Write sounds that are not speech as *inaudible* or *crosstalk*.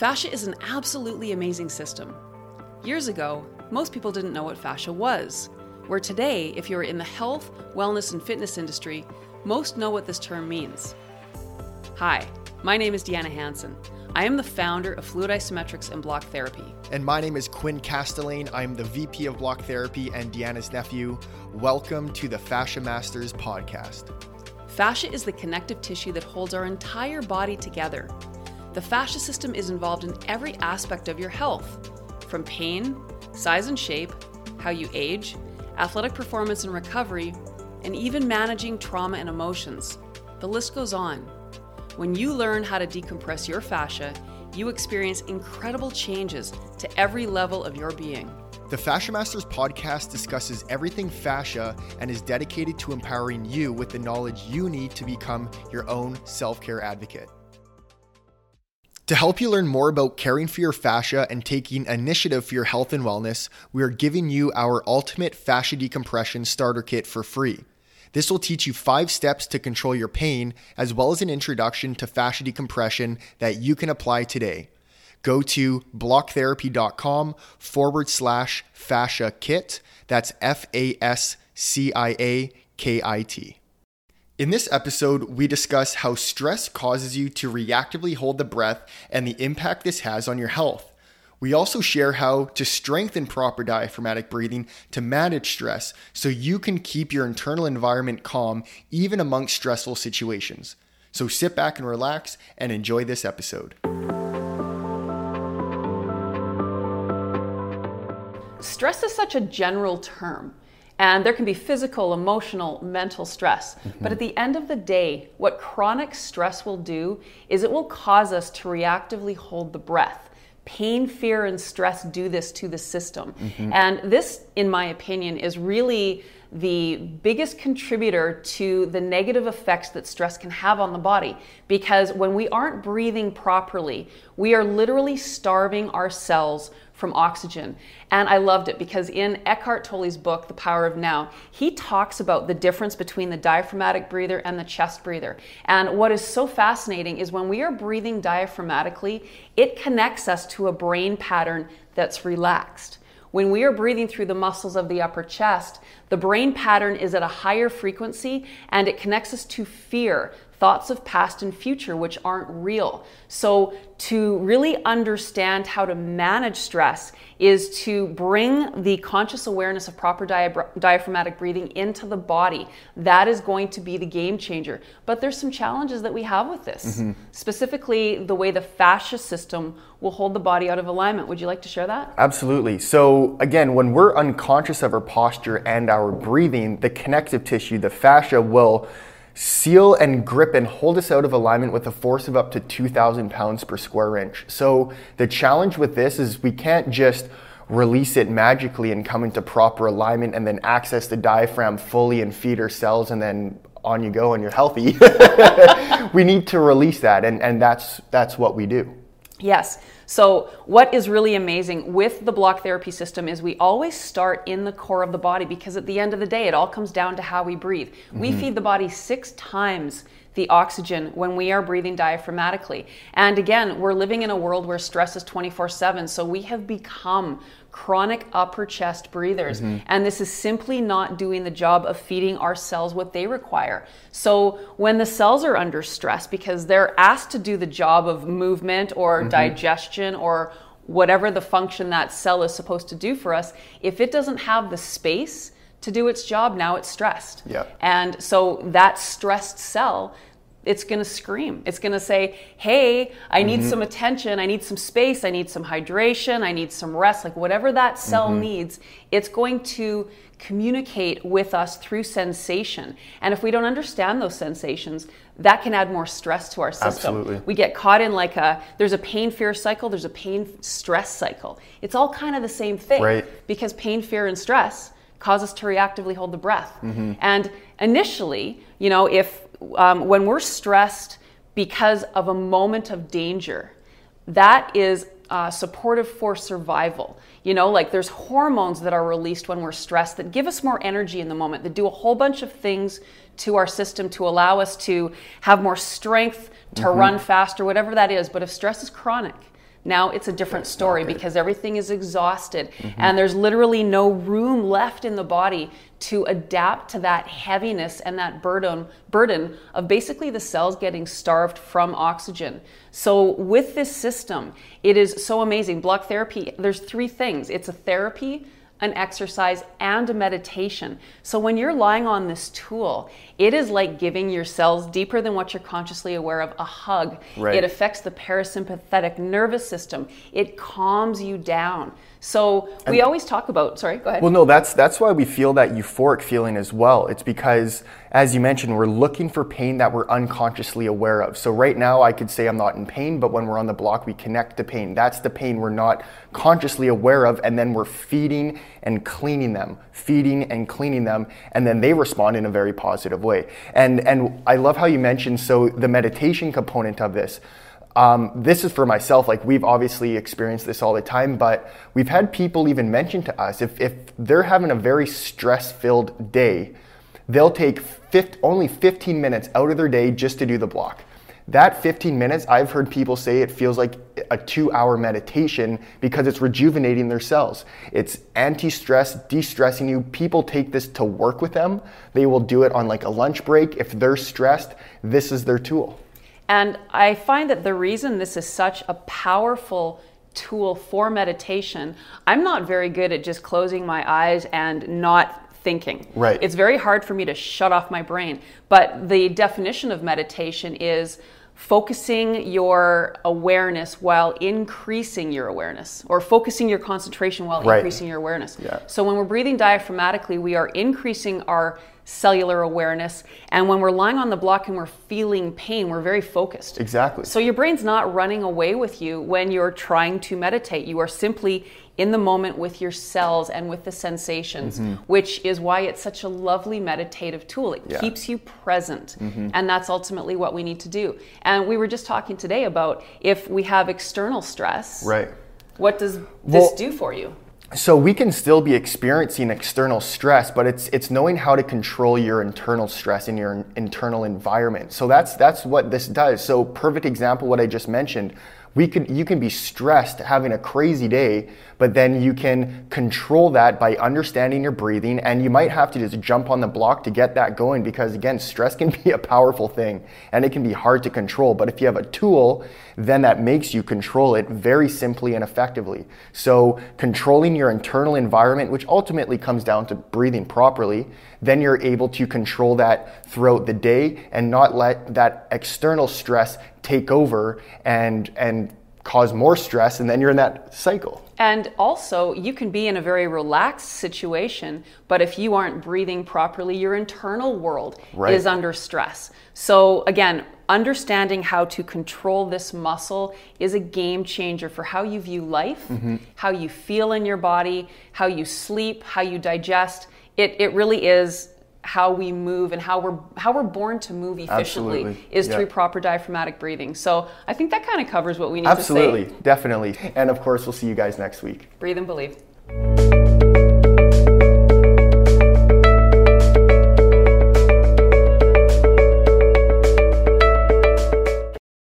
Fascia is an absolutely amazing system. Years ago, most people didn't know what fascia was, where today, if you're in the health, wellness, and fitness industry, most know what this term means. Hi, my name is Deanna Hansen. I am the founder of Fluid Isometrics and Block Therapy. And my name is Quinn Castelane. I'm the VP of Block Therapy and Deanna's nephew. Welcome to the Fascia Masters podcast. Fascia is the connective tissue that holds our entire body together. The fascia system is involved in every aspect of your health, from pain, size and shape, how you age, athletic performance and recovery, and even managing trauma and emotions. The list goes on. When you learn how to decompress your fascia, you experience incredible changes to every level of your being. The Fascia Masters podcast discusses everything fascia and is dedicated to empowering you with the knowledge you need to become your own self care advocate. To help you learn more about caring for your fascia and taking initiative for your health and wellness, we are giving you our ultimate fascia decompression starter kit for free. This will teach you five steps to control your pain, as well as an introduction to fascia decompression that you can apply today. Go to blocktherapy.com forward slash fascia kit. That's F A S C I A K I T. In this episode, we discuss how stress causes you to reactively hold the breath and the impact this has on your health. We also share how to strengthen proper diaphragmatic breathing to manage stress so you can keep your internal environment calm even amongst stressful situations. So sit back and relax and enjoy this episode. Stress is such a general term. And there can be physical, emotional, mental stress. Mm-hmm. But at the end of the day, what chronic stress will do is it will cause us to reactively hold the breath. Pain, fear, and stress do this to the system. Mm-hmm. And this, in my opinion, is really the biggest contributor to the negative effects that stress can have on the body. Because when we aren't breathing properly, we are literally starving our cells from oxygen. And I loved it because in Eckhart Tolle's book, The Power of Now, he talks about the difference between the diaphragmatic breather and the chest breather. And what is so fascinating is when we are breathing diaphragmatically, it connects us to a brain pattern that's relaxed. When we are breathing through the muscles of the upper chest, the brain pattern is at a higher frequency and it connects us to fear, thoughts of past and future which aren't real. So, to really understand how to manage stress is to bring the conscious awareness of proper diaphragmatic breathing into the body. That is going to be the game changer. But there's some challenges that we have with this, mm-hmm. specifically the way the fascia system will hold the body out of alignment. Would you like to share that? Absolutely. So, again, when we're unconscious of our posture and our breathing, the connective tissue, the fascia, will seal and grip and hold us out of alignment with a force of up to 2,000 pounds per square inch. So the challenge with this is we can't just release it magically and come into proper alignment and then access the diaphragm fully and feed our cells and then on you go and you're healthy. *laughs* we need to release that and, and that's that's what we do. Yes. So, what is really amazing with the block therapy system is we always start in the core of the body because at the end of the day, it all comes down to how we breathe. Mm-hmm. We feed the body six times the oxygen when we are breathing diaphragmatically. And again, we're living in a world where stress is 24 7. So, we have become chronic upper chest breathers. Mm-hmm. And this is simply not doing the job of feeding our cells what they require. So when the cells are under stress because they're asked to do the job of movement or mm-hmm. digestion or whatever the function that cell is supposed to do for us, if it doesn't have the space to do its job, now it's stressed. Yep. And so that stressed cell it's going to scream. It's going to say, "Hey, I need mm-hmm. some attention. I need some space. I need some hydration. I need some rest." Like whatever that cell mm-hmm. needs, it's going to communicate with us through sensation. And if we don't understand those sensations, that can add more stress to our system. Absolutely. We get caught in like a there's a pain fear cycle, there's a pain stress cycle. It's all kind of the same thing. Right. Because pain, fear and stress cause us to reactively hold the breath. Mm-hmm. And initially, you know, if um, when we're stressed because of a moment of danger, that is uh, supportive for survival. You know, like there's hormones that are released when we're stressed that give us more energy in the moment, that do a whole bunch of things to our system to allow us to have more strength, to mm-hmm. run faster, whatever that is. But if stress is chronic, now it's a different story because everything is exhausted and there's literally no room left in the body to adapt to that heaviness and that burden burden of basically the cells getting starved from oxygen. So with this system, it is so amazing. Block therapy, there's three things. It's a therapy, an exercise, and a meditation. So when you're lying on this tool, it is like giving your cells deeper than what you're consciously aware of a hug. Right. It affects the parasympathetic nervous system. It calms you down. So we always talk about, sorry, go ahead. Well, no, that's that's why we feel that euphoric feeling as well. It's because, as you mentioned, we're looking for pain that we're unconsciously aware of. So right now, I could say I'm not in pain, but when we're on the block, we connect to pain. That's the pain we're not consciously aware of, and then we're feeding and cleaning them, feeding and cleaning them, and then they respond in a very positive way. And and I love how you mentioned so the meditation component of this. Um, this is for myself. Like we've obviously experienced this all the time, but we've had people even mention to us if, if they're having a very stress-filled day, they'll take 50, only 15 minutes out of their day just to do the block. That 15 minutes, I've heard people say it feels like a two hour meditation because it's rejuvenating their cells. It's anti stress, de stressing you. People take this to work with them. They will do it on like a lunch break. If they're stressed, this is their tool. And I find that the reason this is such a powerful tool for meditation, I'm not very good at just closing my eyes and not thinking. Right. It's very hard for me to shut off my brain. But the definition of meditation is focusing your awareness while increasing your awareness or focusing your concentration while Right. increasing your awareness. Yeah. So when we're breathing diaphragmatically, we are increasing our cellular awareness. And when we're lying on the block and we're feeling pain, we're very focused. Exactly. So your brain's not running away with you when you're trying to meditate. You are simply in the moment with your cells and with the sensations, which is why it's such a lovely meditative tool. It Mm-hmm. Yeah. Mm-hmm. keeps you present. And that's ultimately what we need to do. And we were just talking today about if we have external stress, Right. what does this Well- do for you? So we can still be experiencing external stress, but it's it's knowing how to control your internal stress in your internal environment. So that's that's what this does. So perfect example what I just mentioned. We could you can be stressed having a crazy day, but then you can control that by understanding your breathing and you might have to just jump on the block to get that going because again, stress can *laughs* be a powerful thing and it can be hard to control, but if you have a tool then that makes you control it very simply and effectively. So, controlling your internal environment, which ultimately comes down to breathing properly, then you're able to control that throughout the day and not let that external stress take over and and cause more stress and then you're in that cycle. And also, you can be in a very relaxed situation, but if you aren't breathing properly, your internal world Right. is under stress. So, again, understanding how to control this muscle is a game changer for how you view life, Mm-hmm. how you feel in your body, how you sleep, how you digest. It, it really is how we move and how we're how we're born to move efficiently Absolutely. is Yeah. through proper diaphragmatic breathing. So I think that kind of covers what we need Absolutely, to say. Absolutely, definitely. And of course, we'll see you guys next week. Breathe and believe.